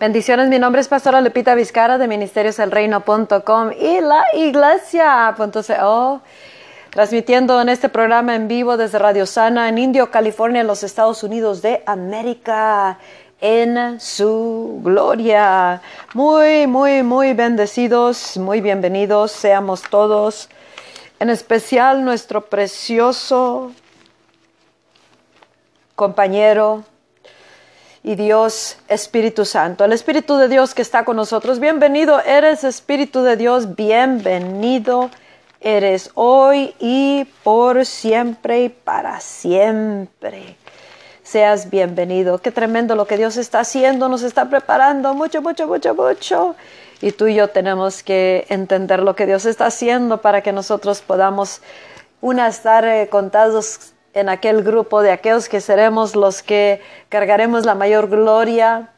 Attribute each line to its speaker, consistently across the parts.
Speaker 1: Bendiciones, mi nombre es Pastora Lupita Vizcara de ministerioselreino.com y la iglesia.co, transmitiendo en este programa en vivo desde Radio Sana en Indio, California, en los Estados Unidos de América, en su gloria. Muy, muy, muy bendecidos, muy bienvenidos seamos todos, en especial nuestro precioso compañero, y Dios Espíritu Santo. El Espíritu de Dios que está con nosotros. Bienvenido eres Espíritu de Dios. Bienvenido eres hoy y por siempre y para siempre. Seas bienvenido. Qué tremendo lo que Dios está haciendo. Nos está preparando mucho, mucho, mucho, mucho. Y tú y yo tenemos que entender lo que Dios está haciendo para que nosotros podamos, una, estar eh, contados en aquel grupo de aquellos que seremos los que cargaremos la mayor gloria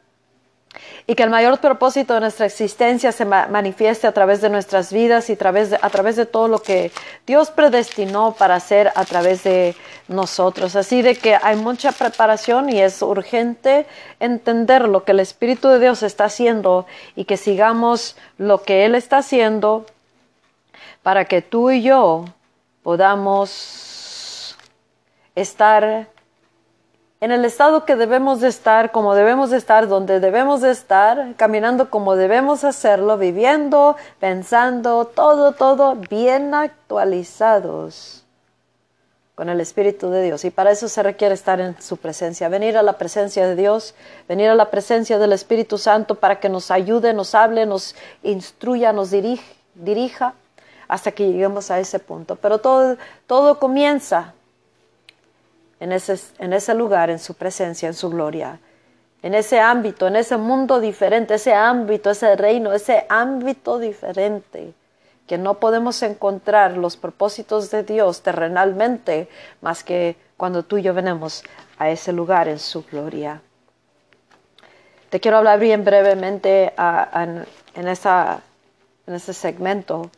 Speaker 1: y que el mayor propósito de nuestra existencia se manifieste a través de nuestras vidas y a través de, a través de todo lo que Dios predestinó para hacer a través de nosotros. Así de que hay mucha preparación y es urgente entender lo que el Espíritu de Dios está haciendo y que sigamos lo que Él está haciendo para que tú y yo podamos estar en el estado que debemos de estar, como debemos de estar, donde debemos de estar, caminando como debemos hacerlo, viviendo, pensando, todo, todo bien actualizados con el Espíritu de Dios. Y para eso se requiere estar en su presencia, venir a la presencia de Dios, venir a la presencia del Espíritu Santo para que nos ayude, nos hable, nos instruya, nos dirija hasta que lleguemos a ese punto. Pero todo, todo comienza en ese, en ese lugar, en su presencia, en su gloria, en ese ámbito, en ese mundo diferente, ese ámbito, ese reino, ese ámbito diferente, que no podemos encontrar los propósitos de Dios terrenalmente más que cuando tú y yo venimos a ese lugar en su gloria. Te quiero hablar bien brevemente en, en, esa, en ese segmento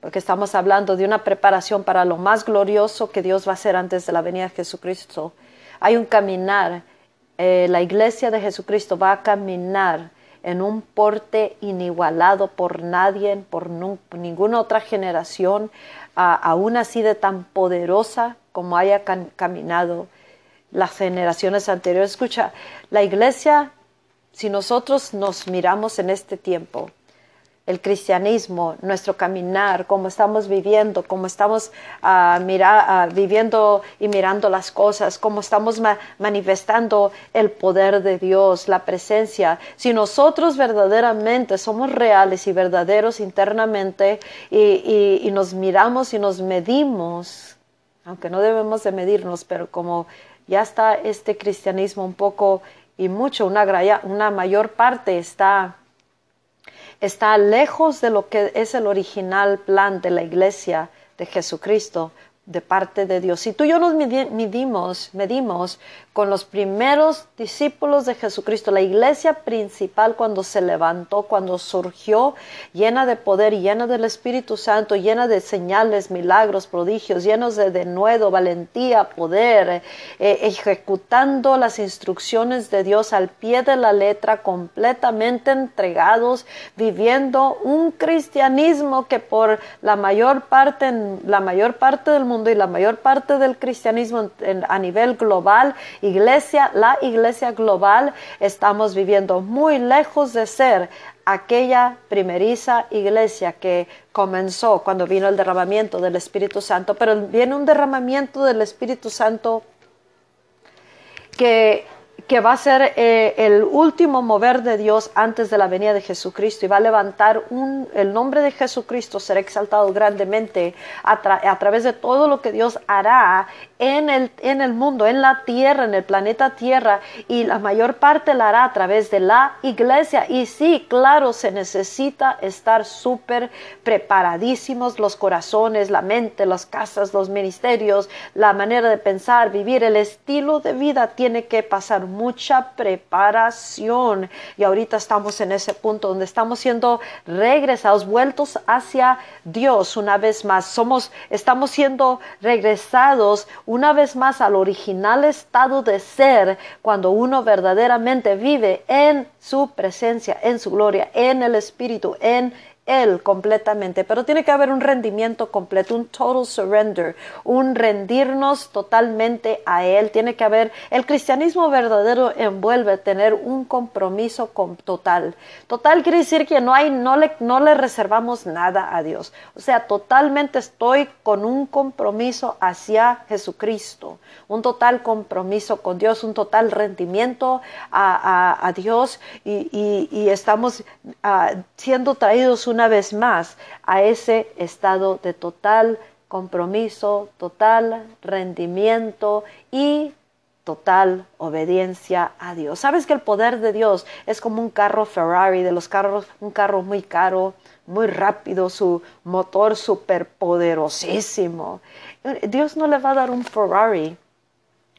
Speaker 1: porque estamos hablando de una preparación para lo más glorioso que Dios va a hacer antes de la venida de Jesucristo. Hay un caminar, eh, la iglesia de Jesucristo va a caminar en un porte inigualado por nadie, por, ninguna otra generación, aún así de tan poderosa como haya caminado las generaciones anteriores. Escucha, la iglesia, si nosotros nos miramos en este tiempo, el cristianismo, nuestro caminar, cómo estamos viviendo, cómo estamos uh, viviendo y mirando las cosas, cómo estamos manifestando el poder de Dios, la presencia. Si nosotros verdaderamente somos reales y verdaderos internamente y, nos miramos y nos medimos, aunque no debemos de medirnos, pero como ya está este cristianismo un poco y mucho, una, una mayor parte está está lejos de lo que es el original plan de la iglesia de Jesucristo, de parte de Dios. Si tú y yo nos medimos, medimos con los primeros discípulos de Jesucristo, la iglesia principal cuando se levantó, cuando surgió llena de poder, llena del Espíritu Santo, llena de señales, milagros, prodigios, llenos de denuedo, valentía, poder, eh, ejecutando las instrucciones de Dios al pie de la letra, completamente entregados, viviendo un cristianismo que por la mayor parte, la mayor parte del mundo y la mayor parte del cristianismo a nivel global, iglesia, la iglesia global, estamos viviendo muy lejos de ser aquella primeriza iglesia que comenzó cuando vino el derramamiento del Espíritu Santo, pero viene un derramamiento del Espíritu Santo que que va a ser eh, el último mover de Dios antes de la venida de Jesucristo y va a levantar un, el nombre de Jesucristo será exaltado grandemente a, través de todo lo que Dios hará en el, en el mundo, en la tierra, en el planeta Tierra y la mayor parte la hará a través de la iglesia. Y sí, claro, se necesita estar súper preparadísimos los corazones, la mente, las casas, los ministerios, la manera de pensar, vivir, el estilo de vida tiene que pasar mucha preparación. Y ahorita estamos en ese punto donde estamos siendo regresados, vueltos hacia Dios una vez más. Somos, estamos siendo regresados una vez más al original estado de ser cuando uno verdaderamente vive en su presencia, en su gloria, en el Espíritu, en él completamente, pero tiene que haber un rendimiento completo, un total surrender, un rendirnos totalmente a Él. Tiene que haber, el cristianismo verdadero envuelve tener un compromiso con, total. Total quiere decir que no hay, no le, no le reservamos nada a Dios. O sea, totalmente estoy con un compromiso hacia Jesucristo, un total compromiso con Dios, un total rendimiento a, a, Dios y, y, estamos uh, siendo traídos una vez más a ese estado de total compromiso, total rendimiento y total obediencia a Dios. Sabes que el poder de Dios es como un carro Ferrari, de los carros, un carro muy caro, muy rápido, su motor súper poderosísimo. Dios no le va a dar un Ferrari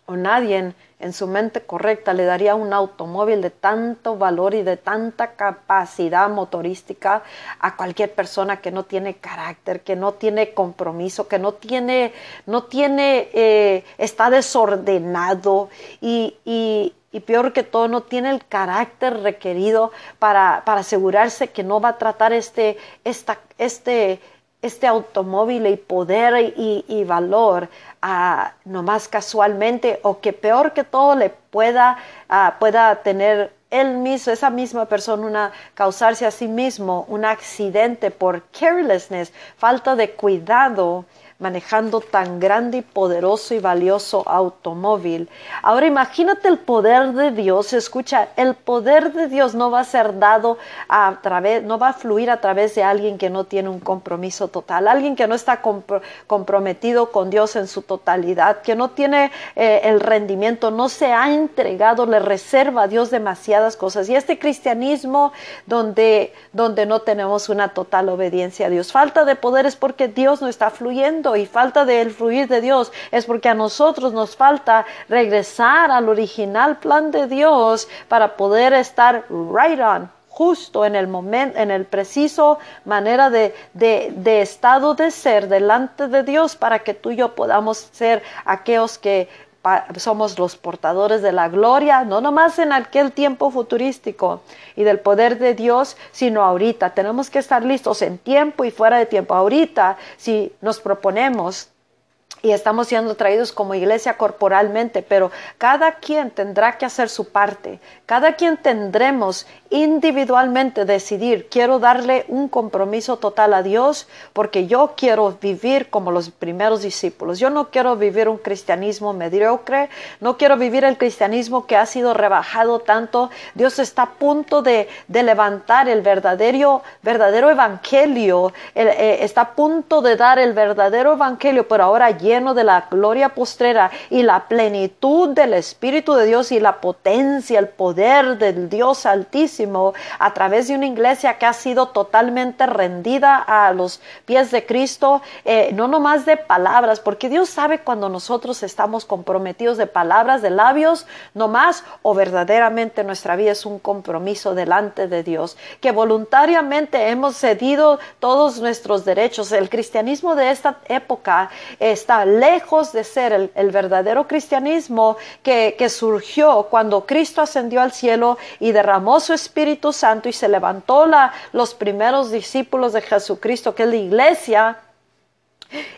Speaker 1: o nadie en su mente correcta le daría un automóvil de tanto valor y de tanta capacidad motorística a cualquier persona que no tiene carácter, que no tiene compromiso, que no tiene, no tiene, eh, está desordenado y, y, y peor que todo, no tiene el carácter requerido para, para asegurarse que no va a tratar este, esta, este, este automóvil y poder y, valor a nomás casualmente o que peor que todo le pueda, pueda tener él mismo, esa misma persona, una, causarse a sí mismo un accidente por carelessness, falta de cuidado manejando tan grande y poderoso y valioso automóvil. Ahora imagínate el poder de Dios, escucha, el poder de Dios no va a ser dado a través, no va a fluir a través de alguien que no tiene un compromiso total, alguien que no está comprometido con Dios en su totalidad, que no tiene eh, el rendimiento, no se ha entregado, le reserva a Dios demasiadas cosas. Y este cristianismo donde, donde no tenemos una total obediencia a Dios, falta de poder es porque Dios no está fluyendo y falta del fluir de Dios es porque a nosotros nos falta regresar al original plan de Dios para poder estar right on justo en el momento, en el preciso manera de, de, de, estado de ser delante de Dios para que tú y yo podamos ser aquellos que somos los portadores de la gloria, no nomás en aquel tiempo futurístico y del poder de Dios, sino ahorita. Tenemos que estar listos en tiempo y fuera de tiempo. Ahorita, si nos proponemos y estamos siendo traídos como iglesia corporalmente, pero cada quien tendrá que hacer su parte. Cada quien tendremos individualmente decidir, quiero darle un compromiso total a Dios porque yo quiero vivir como los primeros discípulos. Yo no quiero vivir un cristianismo mediocre, no quiero vivir el cristianismo que ha sido rebajado tanto. Dios está a punto de, levantar el verdadero, verdadero evangelio, eh, está a punto de dar el verdadero evangelio, pero ahora de la gloria postrera y la plenitud del Espíritu de Dios y la potencia, el poder del Dios altísimo a través de una iglesia que ha sido totalmente rendida a los pies de Cristo, eh, no nomás de palabras, porque Dios sabe cuando nosotros estamos comprometidos de palabras, de labios, nomás o verdaderamente nuestra vida es un compromiso delante de Dios, que voluntariamente hemos cedido todos nuestros derechos. El cristianismo de esta época está lejos de ser el, verdadero cristianismo que, que, surgió cuando Cristo ascendió al cielo y derramó su Espíritu Santo y se levantó la, los primeros discípulos de Jesucristo, que es la iglesia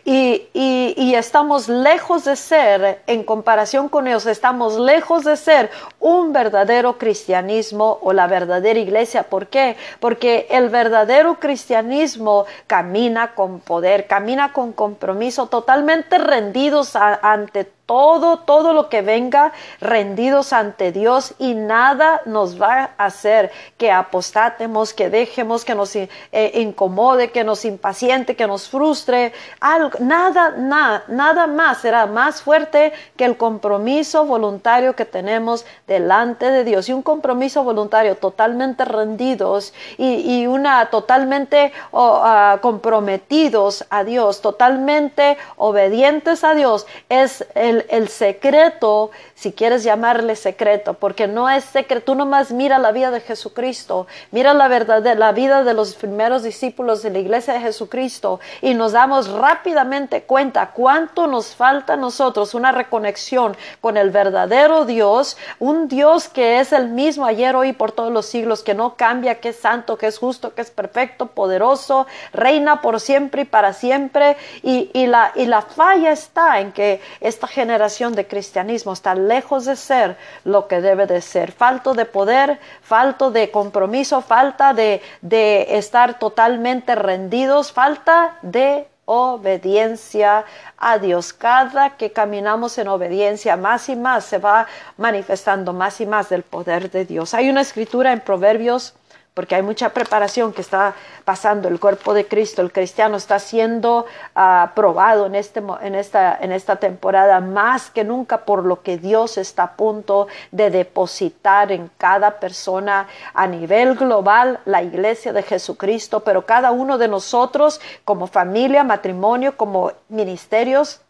Speaker 1: y, y, estamos lejos de ser, en comparación con ellos, estamos lejos de ser un verdadero cristianismo o la verdadera iglesia. ¿Por qué? Porque el verdadero cristianismo camina con poder, camina con compromiso, totalmente rendidos ante todo, todo lo que venga rendidos ante Dios y nada nos va a hacer que apostatemos, que dejemos, que nos eh, incomode, que nos impaciente, que nos frustre. Algo, nada, nada, nada más será más fuerte que el compromiso voluntario que tenemos delante de Dios y un compromiso voluntario totalmente rendidos y, una totalmente ah, comprometidos a Dios, totalmente obedientes a Dios es el el, secreto si quieres llamarle secreto, porque no es secreto, tú nomás mira la vida de Jesucristo, mira la verdad de la vida de los primeros discípulos de la iglesia de Jesucristo y nos damos rápidamente cuenta cuánto nos falta a nosotros una reconexión con el verdadero Dios, un Dios que es el mismo ayer, hoy y por todos los siglos, que no cambia, que es santo, que es justo, que es perfecto, poderoso, reina por siempre y para siempre y, la, y la falla está en que esta generación de cristianismo está lejos de ser lo que debe de ser, falto de poder, falto de compromiso, falta de, de estar totalmente rendidos, falta de obediencia a Dios. Cada que caminamos en obediencia, más y más se va manifestando más y más del poder de Dios. Hay una escritura en Proverbios porque hay mucha preparación que está pasando. El cuerpo de Cristo, el cristiano, está siendo uh, probado en, este, en, esta, en esta temporada más que nunca por lo que Dios está a punto de depositar en cada persona a nivel global, la iglesia de Jesucristo, pero cada uno de nosotros como familia, matrimonio, como ministerios,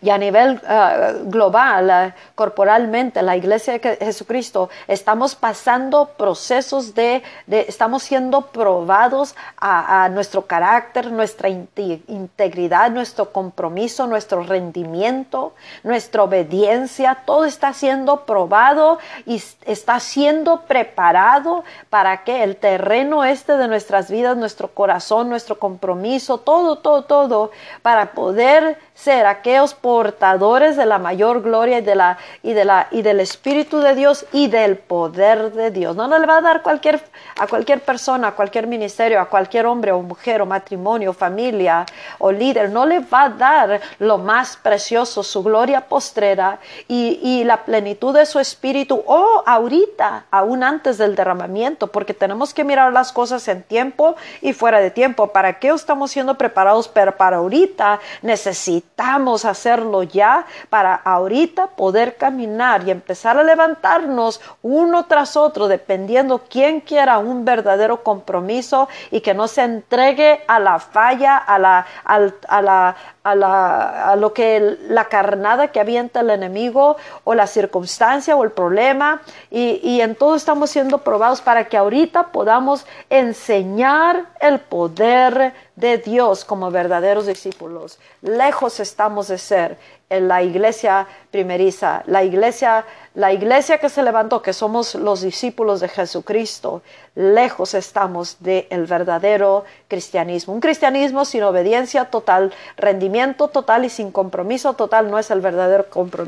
Speaker 1: y a nivel uh, global, uh, corporalmente, la iglesia de Jesucristo, estamos pasando procesos de, de estamos siendo probados a, a nuestro carácter, nuestra integridad, nuestro compromiso, nuestro rendimiento, nuestra obediencia, todo está siendo probado y está siendo preparado para que el terreno este de nuestras vidas, nuestro corazón, nuestro compromiso, todo, todo, todo, para poder ser aquellos portadores de la mayor gloria y, de la, y, de la, y del Espíritu de Dios y del poder de Dios. No, no le va a dar cualquier, a cualquier persona, a cualquier ministerio, a cualquier hombre o mujer o matrimonio, familia o líder, no le va a dar lo más precioso, su gloria postrera y, y la plenitud de su Espíritu o ahorita, aún antes del derramamiento, porque tenemos que mirar las cosas en tiempo y fuera de tiempo. ¿Para qué estamos siendo preparados? Pero para ahorita necesitamos necesitamos hacerlo ya para ahorita poder caminar y empezar a levantarnos uno tras otro, dependiendo quién quiera un verdadero compromiso y que no se entregue a la falla, a la, a, la, a, la, a lo que la carnada que avienta el enemigo o la circunstancia o el problema. Y, y en todo estamos siendo probados para que ahorita podamos enseñar el poder de Dios como verdaderos discípulos. Lejos estamos de ser la iglesia primeriza, la iglesia, la iglesia que se levantó, que somos los discípulos de Jesucristo, lejos estamos del el verdadero cristianismo. Un cristianismo sin obediencia total, rendimiento total y sin compromiso total no es el verdadero,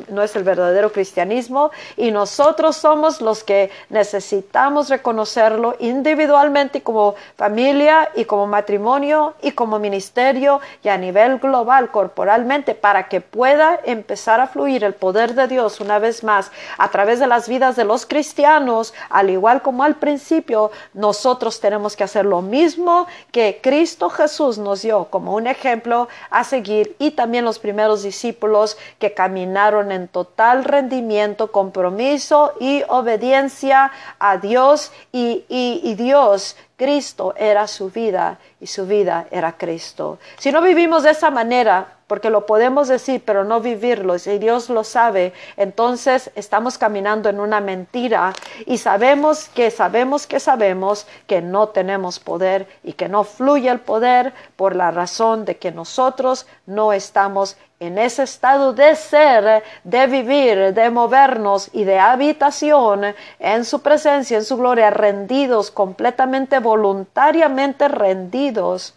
Speaker 1: no es el verdadero cristianismo y nosotros somos los que necesitamos reconocerlo individualmente como familia y como matrimonio y como ministerio y a nivel global, corporalmente, para que pueda empezar a fluir el poder de Dios una vez más a través de las vidas de los cristianos, al igual como al principio, nosotros tenemos que hacer lo mismo que Cristo Jesús nos dio como un ejemplo a seguir y también los primeros discípulos que caminaron en total rendimiento, compromiso y obediencia a Dios y, y, y Dios Cristo era su vida y su vida era Cristo. Si no vivimos de esa manera, porque lo podemos decir, pero no vivirlo, si Dios lo sabe, entonces estamos caminando en una mentira y sabemos que sabemos que sabemos que no tenemos poder y que no fluye el poder por la razón de que nosotros no estamos en ese estado de ser, de vivir, de movernos y de habitación en su presencia, en su gloria, rendidos, completamente voluntariamente rendidos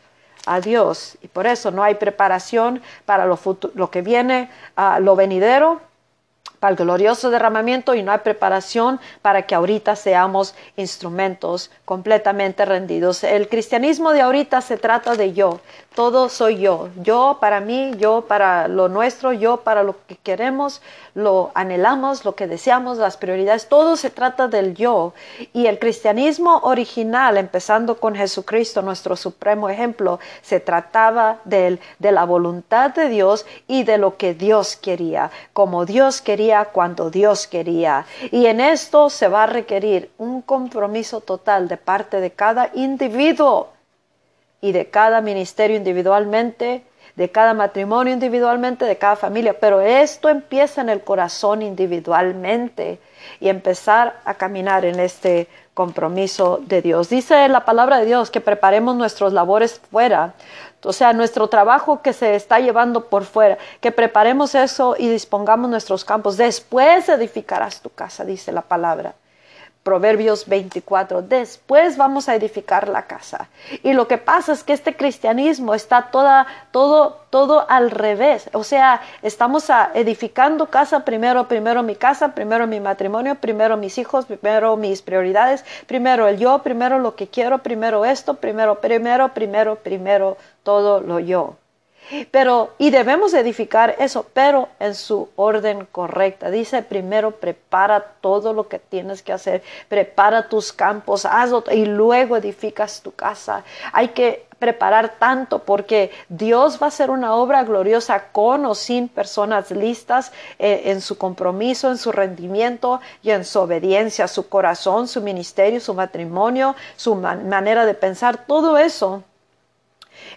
Speaker 1: a Dios. Y por eso no hay preparación para lo, lo que viene, a lo venidero, para el glorioso derramamiento y no hay preparación para que ahorita seamos instrumentos completamente rendidos. El cristianismo de ahorita se trata de yo, todo soy yo, yo para mí, yo para lo nuestro, yo para lo que queremos, lo anhelamos, lo que deseamos, las prioridades, todo se trata del yo. Y el cristianismo original, empezando con Jesucristo, nuestro supremo ejemplo, se trataba de, de la voluntad de Dios y de lo que Dios quería, como Dios quería, cuando Dios quería. Y en esto se va a requerir un compromiso total de parte de cada individuo y de cada ministerio individualmente de cada matrimonio individualmente, de cada familia, pero esto empieza en el corazón individualmente y empezar a caminar en este compromiso de Dios. Dice la palabra de Dios que preparemos nuestros labores fuera, o sea, nuestro trabajo que se está llevando por fuera, que preparemos eso y dispongamos nuestros campos. Después edificarás tu casa, dice la palabra. Proverbios 24. Después vamos a edificar la casa. Y lo que pasa es que este cristianismo está toda, todo, todo al revés. O sea, estamos edificando casa primero, primero mi casa, primero mi matrimonio, primero mis hijos, primero mis prioridades, primero el yo, primero lo que quiero, primero esto, primero, primero, primero, primero, todo lo yo. Pero, y debemos edificar eso, pero en su orden correcta. Dice primero prepara todo lo que tienes que hacer, prepara tus campos, hazlo y luego edificas tu casa. Hay que preparar tanto porque Dios va a hacer una obra gloriosa con o sin personas listas eh, en su compromiso, en su rendimiento y en su obediencia, su corazón, su ministerio, su matrimonio, su manera de pensar, todo eso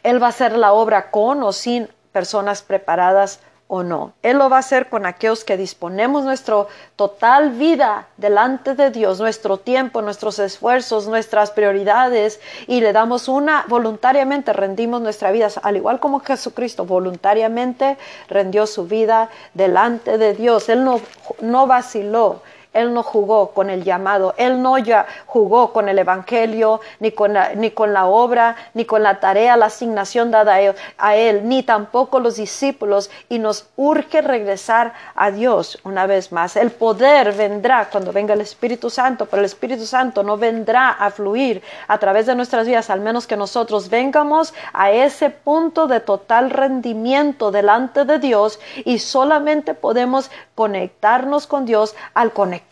Speaker 1: él va a hacer la obra con o sin personas preparadas o no. Él lo va a hacer con aquellos que disponemos nuestra total vida delante de Dios, nuestro tiempo, nuestros esfuerzos, nuestras prioridades y le damos una, voluntariamente rendimos nuestra vida, al igual como Jesucristo voluntariamente rendió su vida delante de Dios. Él no, no vaciló. Él no jugó con el llamado, Él no ya jugó con el Evangelio, ni con, la, ni con la obra, ni con la tarea, la asignación dada a él, ni tampoco los discípulos, y nos urge regresar a Dios una vez más. El poder vendrá cuando venga el Espíritu Santo, pero el Espíritu Santo no vendrá a fluir a través de nuestras vidas, al menos que nosotros vengamos a ese punto de total rendimiento delante de Dios y solamente podemos conectarnos con Dios al conectar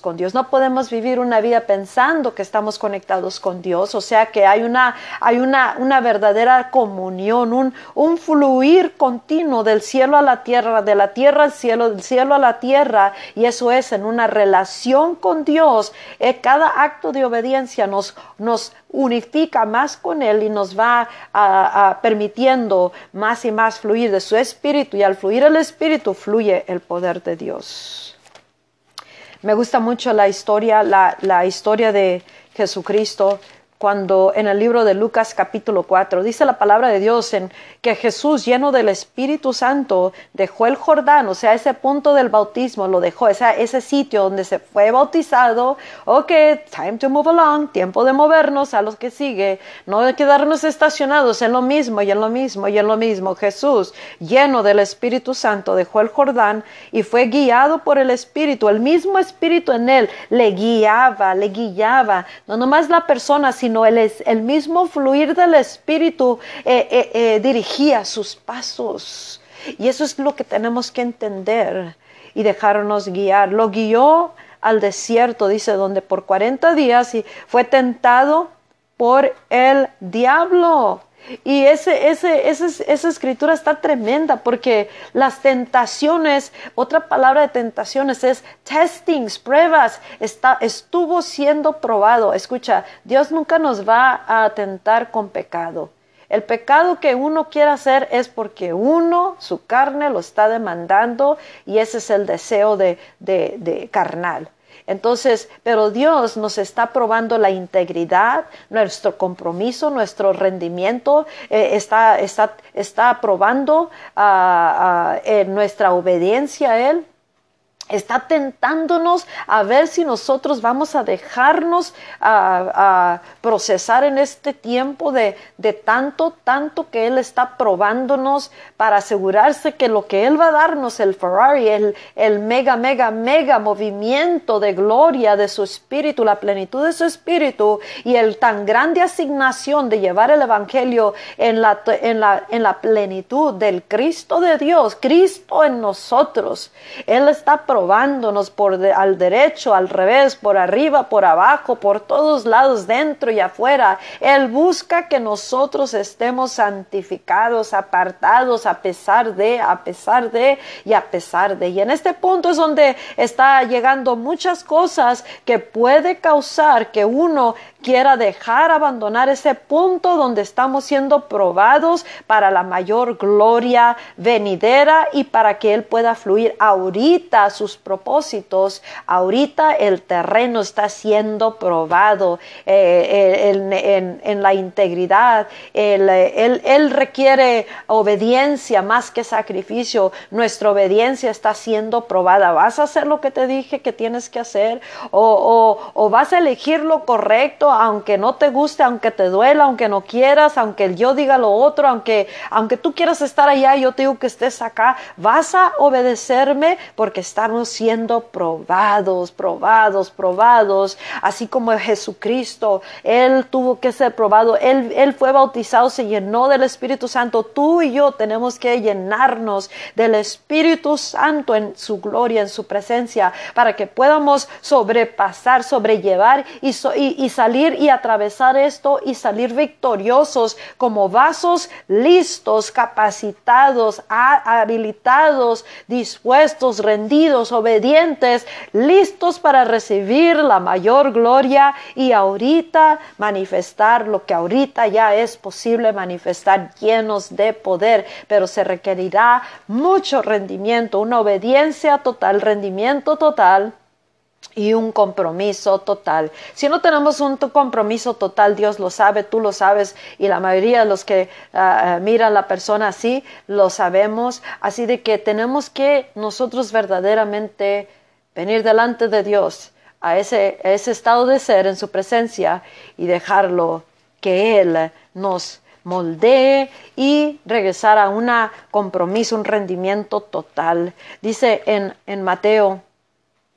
Speaker 1: con Dios. No podemos vivir una vida pensando que estamos conectados con Dios. O sea que hay una, hay una, una verdadera comunión, un, un fluir continuo del cielo a la tierra, de la tierra al cielo, del cielo a la tierra. Y eso es en una relación con Dios. Eh, cada acto de obediencia nos, nos unifica más con Él y nos va permitiendo más y más fluir de su espíritu y al fluir el espíritu fluye el poder de Dios. Me gusta mucho la historia, la, la historia de Jesucristo cuando en el libro de Lucas capítulo 4 dice la palabra de Dios en que Jesús lleno del Espíritu Santo dejó el Jordán, o sea, ese punto del bautismo lo dejó, ese, sitio donde se fue bautizado, ok, time to move along, tiempo de movernos a los que sigue, no de quedarnos estacionados en lo mismo y en lo mismo y en lo mismo. Jesús lleno del Espíritu Santo dejó el Jordán y fue guiado por el Espíritu, el mismo Espíritu en él le guiaba, le guiaba, no nomás la persona, sino el, el mismo fluir del Espíritu eh, eh, eh, dirigía sus pasos. Y eso es lo que tenemos que entender y dejarnos guiar. Lo guió al desierto, dice, donde por 40 días fue tentado por el diablo. Y ese, ese, esa escritura está tremenda porque las tentaciones, otra palabra de tentaciones es testings, pruebas, está, estuvo siendo probado. Escucha, Dios nunca nos va a tentar con pecado. El pecado que uno quiere hacer es porque uno, su carne, lo está demandando y ese es el deseo de, de, de carnal. Entonces, pero Dios nos está probando la integridad, nuestro compromiso, nuestro rendimiento, eh, está, está, está probando ah, ah, nuestra obediencia a Él está tentándonos a ver si nosotros vamos a dejarnos a, procesar en este tiempo de, de, tanto, tanto que Él está probándonos para asegurarse que lo que Él va a darnos, el Ferrari, el, el mega, mega, mega movimiento de gloria de su espíritu, la plenitud de su espíritu y el tan grande asignación de llevar el Evangelio en la, en la, en la plenitud del Cristo de Dios, Cristo en nosotros. Él está probándonos por al derecho, al revés, por arriba, por abajo, por todos lados, dentro y afuera. Él busca que nosotros estemos santificados, apartados, a pesar de, a pesar de y a pesar de. Y en este punto es donde está llegando muchas cosas que puede causar que uno quiera dejar abandonar ese punto donde estamos siendo probados para la mayor gloria venidera y para que Él pueda fluir ahorita sus propósitos. Ahorita el terreno está siendo probado eh, en, la integridad. Él, requiere obediencia más que sacrificio. Nuestra obediencia está siendo probada. ¿Vas a hacer lo que te dije que tienes que hacer? ¿O, o, vas a elegir lo correcto aunque no te guste, aunque te duela, aunque no quieras, aunque yo diga lo otro, aunque, aunque tú quieras estar allá yo te digo que estés acá? ¿Vas a obedecerme? Porque estamos siendo probados, probados, probados. Así como Jesucristo, Él tuvo que ser probado. Él, él fue bautizado, se llenó del Espíritu Santo. Tú y yo tenemos que llenarnos del Espíritu Santo en su gloria, en su presencia, para que podamos sobrepasar, sobrellevar y, y, salir y atravesar esto y salir victoriosos como vasos listos, capacitados, habilitados, dispuestos, rendidos, obedientes, listos para recibir la mayor gloria y ahorita manifestar lo que ahorita ya es posible manifestar llenos de poder, pero se requerirá mucho rendimiento, una obediencia total, rendimiento total y un compromiso total. Si no tenemos un compromiso total, Dios lo sabe, tú lo sabes y la mayoría de los que uh, miran la persona así lo sabemos. Así de que tenemos que nosotros verdaderamente venir delante de Dios a ese, a ese estado de ser en su presencia y dejarlo que Él nos moldee y regresar a un compromiso, un rendimiento total. Dice en, en Mateo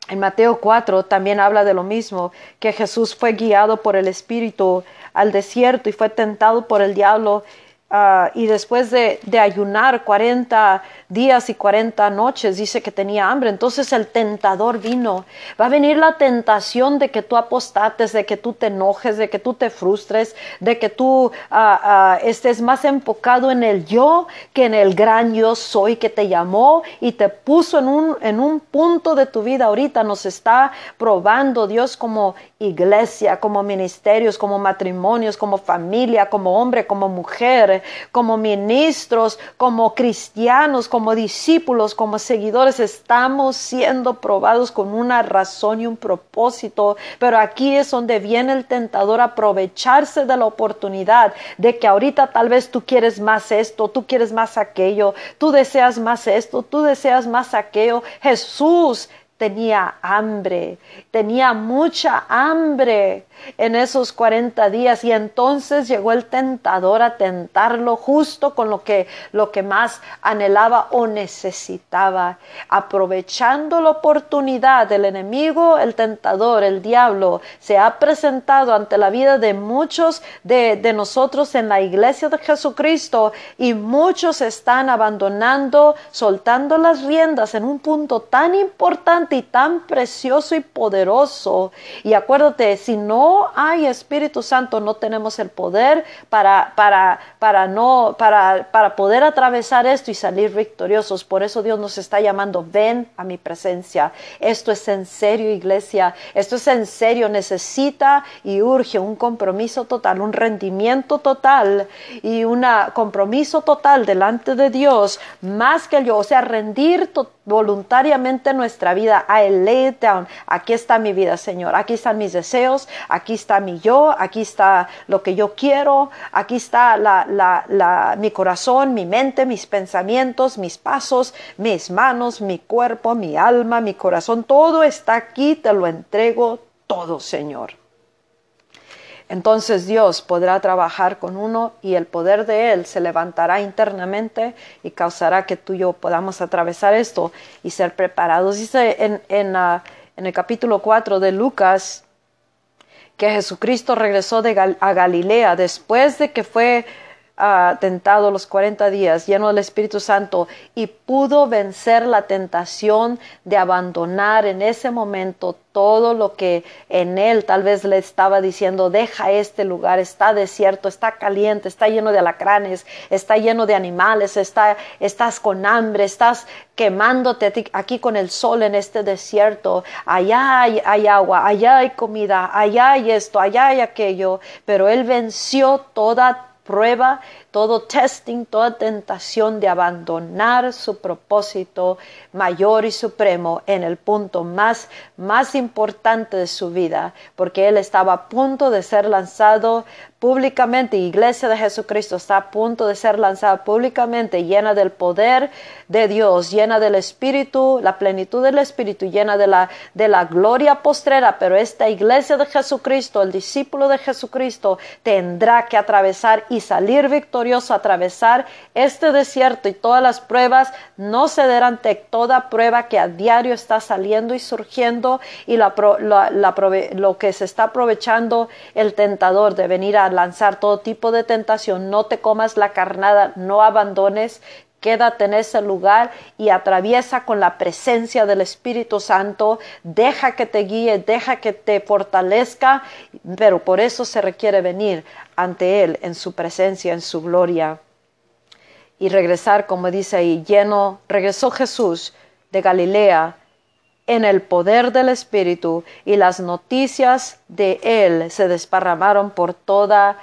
Speaker 1: en Mateo 4 también habla de lo mismo, que Jesús fue guiado por el Espíritu al desierto y fue tentado por el diablo Ah, y después de, de, ayunar 40 días y 40 noches, dice que tenía hambre. Entonces el tentador vino. Va a venir la tentación de que tú apostates, de que tú te enojes, de que tú te frustres, de que tú ah, ah, estés más enfocado en el yo que en el gran yo soy que te llamó y te puso en un, en un punto de tu vida. Ahorita nos está probando Dios como iglesia, como ministerios, como matrimonios, como familia, como hombre, como mujer como ministros, como cristianos, como discípulos, como seguidores, estamos siendo probados con una razón y un propósito. Pero aquí es donde viene el tentador aprovecharse de la oportunidad de que ahorita tal vez tú quieres más esto, tú quieres más aquello, tú deseas más esto, tú deseas más aquello. Jesús tenía hambre, tenía mucha hambre en esos 40 días y entonces llegó el tentador a tentarlo justo con lo que lo que más anhelaba o necesitaba. Aprovechando la oportunidad del enemigo el tentador el diablo se ha presentado ante la vida de muchos de, de nosotros en la iglesia de Jesucristo y muchos están abandonando soltando las riendas en un punto tan importante y tan precioso y poderoso y acuérdate si no hay Espíritu Santo, no tenemos el poder para, para, para, no, para, para poder atravesar esto y salir victoriosos. Por eso Dios nos está llamando, ven a mi presencia. Esto es en serio, iglesia. Esto es en serio. Necesita y urge un compromiso total, un rendimiento total y un compromiso total delante de Dios, más que yo. O sea, rendir voluntariamente nuestra vida. I lay it down. Aquí está mi vida, Señor. Aquí están mis deseos aquí está mi yo, aquí está lo que yo quiero, aquí está mi corazón, mi mente, mis pensamientos, mis pasos, mis manos, mi cuerpo, mi alma, mi corazón, todo está aquí, te lo entrego todo, Señor. Entonces Dios podrá trabajar con uno y el poder de Él se levantará internamente y causará que tú y yo podamos atravesar esto y ser preparados. Dice en, ah, el capítulo 4 de Lucas, que Jesucristo regresó de a Galilea después de que fue ah, tentado los 40 días, lleno del Espíritu Santo, y pudo vencer la tentación de abandonar en ese momento todo lo que en él tal vez le estaba diciendo, deja este lugar, está desierto, está caliente, está lleno de alacranes, está lleno de animales, está, estás con hambre, estás quemándote aquí con el sol en este desierto, allá hay agua, allá hay comida, allá hay esto, allá hay aquello, pero él venció toda prueba, todo testing, toda tentación de abandonar su propósito mayor y supremo en el punto más, más importante de su vida, porque él estaba a punto de ser lanzado públicamente, Iglesia de Jesucristo está a punto de ser lanzada públicamente, llena del poder de Dios, llena del Espíritu, la plenitud del Espíritu, llena de la, de la gloria postrera, pero esta Iglesia de Jesucristo, el discípulo de Jesucristo, tendrá que atravesar y salir victorioso, atravesar este desierto y todas las pruebas no cederán ante toda prueba que a diario está saliendo y surgiendo y la, lo que se está aprovechando el tentador de venir a lanzar todo tipo de tentación, no te comas la carnada, no abandones, quédate en ese lugar y atraviesa con la presencia del Espíritu Santo, deja que te guíe, deja que te fortalezca, pero por eso se requiere venir ante Él en su presencia, en su gloria. Y regresar, como dice ahí, lleno, regresó Jesús de Galilea en el poder del Espíritu y las noticias de Él se desparramaron por toda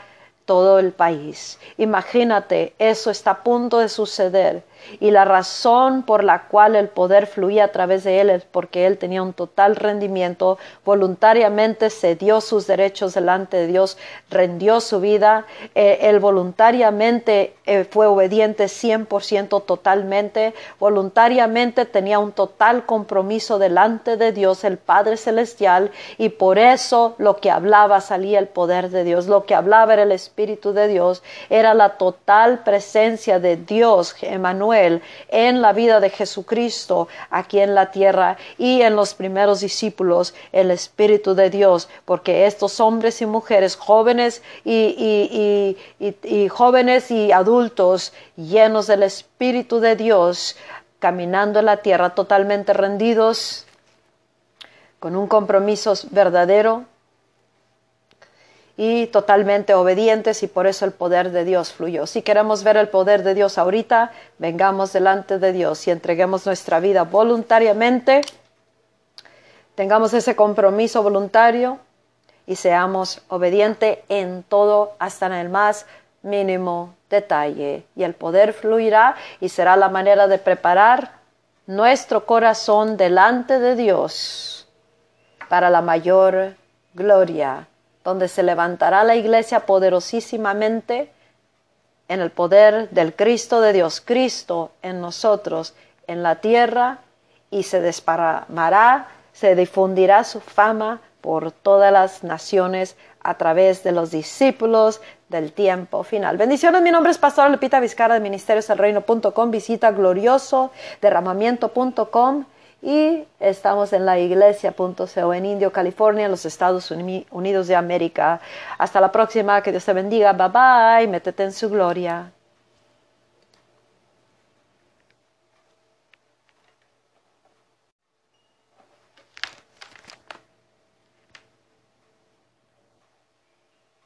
Speaker 1: todo el país. Imagínate, eso está a punto de suceder y la razón por la cual el poder fluía a través de él es porque él tenía un total rendimiento, voluntariamente cedió sus derechos delante de Dios, rendió su vida, eh, él voluntariamente eh, fue obediente 100% totalmente, voluntariamente tenía un total compromiso delante de Dios, el Padre Celestial, y por eso lo que hablaba salía el poder de Dios, lo que hablaba era el Espíritu de Dios, era la total presencia de Dios, Emanuel, en la vida de Jesucristo aquí en la tierra y en los primeros discípulos el Espíritu de Dios, porque estos hombres y mujeres jóvenes y, jóvenes y adultos llenos del Espíritu de Dios, caminando en la tierra totalmente rendidos, con un compromiso verdadero y totalmente obedientes y por eso el poder de Dios fluyó. Si queremos ver el poder de Dios ahorita, vengamos delante de Dios y entreguemos nuestra vida voluntariamente, tengamos ese compromiso voluntario y seamos obedientes en todo, hasta en el más mínimo detalle. Y el poder fluirá y será la manera de preparar nuestro corazón delante de Dios para la mayor gloria donde se levantará la iglesia poderosísimamente en el poder del Cristo de Dios, Cristo en nosotros, en la tierra, y se desparramará, se difundirá su fama por todas las naciones a través de los discípulos del tiempo final. Bendiciones, mi nombre es Pastor Lupita Vizcara de Ministeriosdelreino.com, visita glorioso derramamiento.com y estamos en la iglesia.co en Indio, California, en los Estados Unidos de América. Hasta la próxima, que Dios te bendiga, bye bye, métete en su gloria.